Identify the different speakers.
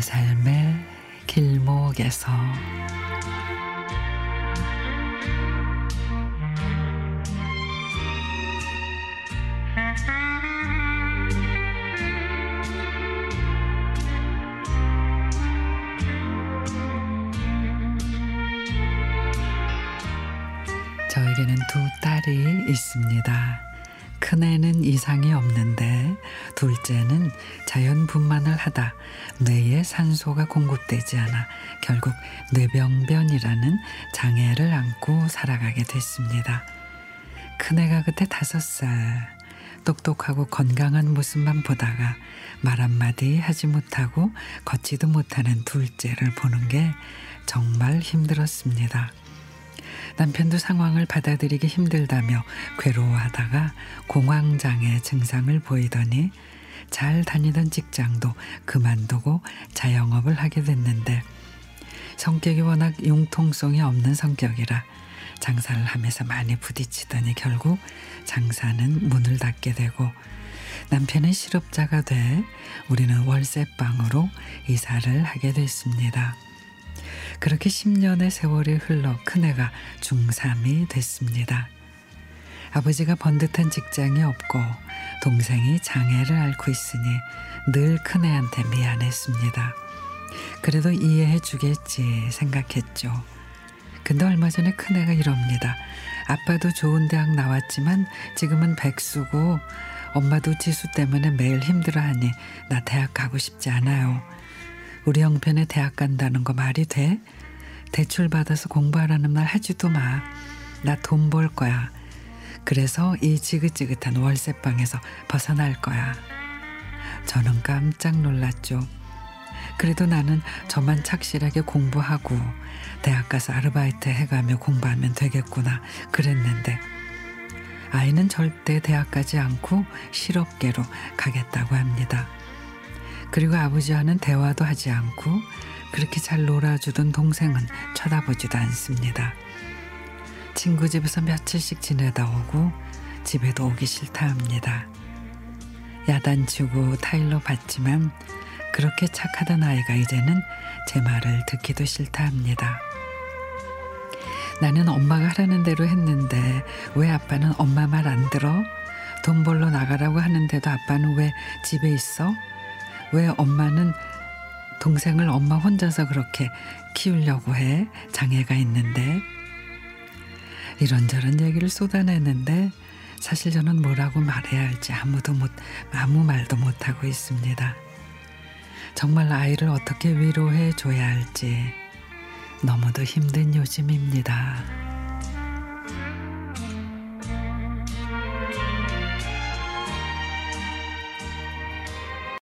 Speaker 1: 삶의 길목에서 저에게는 두 딸이 있습니다. 큰애는 이상이 없는데 둘째는 자연분만을 하다 뇌에 산소가 공급되지 않아 결국 뇌병변이라는 장애를 안고 살아가게 됐습니다. 큰애가 그때 다섯 살 똑똑하고 건강한 모습만 보다가 말 한마디 하지 못하고 걷지도 못하는 둘째를 보는 게 정말 힘들었습니다. 남편도 상황을 받아들이기 힘들다며 괴로워하다가 공황장애 증상을 보이더니 잘 다니던 직장도 그만두고 자영업을 하게 됐는데 성격이 워낙 융통성이 없는 성격이라 장사를 하면서 많이 부딪히더니 결국 장사는 문을 닫게 되고 남편은 실업자가 돼 우리는 월세방으로 이사를 하게 됐습니다. 그렇게 10년의 세월이 흘러 큰애가 중3이 됐습니다. 아버지가 번듯한 직장이 없고 동생이 장애를 앓고 있으니 늘 큰애한테 미안했습니다. 그래도 이해해 주겠지 생각했죠. 근데 얼마 전에 큰애가 이럽니다. 아빠도 좋은 대학 나왔지만 지금은 백수고 엄마도 지수 때문에 매일 힘들어하니 나 대학 가고 싶지 않아요. 우리 형편에 대학 간다는 거 말이 돼? 대출 받아서 공부하라는 말 하지도 마. 나 돈 벌 거야. 그래서 이 지긋지긋한 월세방에서 벗어날 거야. 저는 깜짝 놀랐죠. 그래도 나는 저만 착실하게 공부하고 대학 가서 아르바이트 해가며 공부하면 되겠구나 그랬는데 아이는 절대 대학 가지 않고 실업계로 가겠다고 합니다. 그리고 아버지와는 대화도 하지 않고 그렇게 잘 놀아주던 동생은 쳐다보지도 않습니다. 친구 집에서 며칠씩 지내다 오고 집에도 오기 싫다 합니다. 야단치고 타일로 받지만 그렇게 착하던 아이가 이제는 제 말을 듣기도 싫다 합니다. 나는 엄마가 하라는 대로 했는데 왜 아빠는 엄마 말 안 들어? 돈 벌러 나가라고 하는데도 아빠는 왜 집에 있어? 왜 엄마는 동생을 엄마 혼자서 그렇게 키우려고 해? 장애가 있는데. 이런저런 얘기를 쏟아내는데 사실 저는 뭐라고 말해야 할지 아무도 못, 아무 말도 못 하고 있습니다. 정말 아이를 어떻게 위로해 줘야 할지 너무도 힘든 요즘입니다.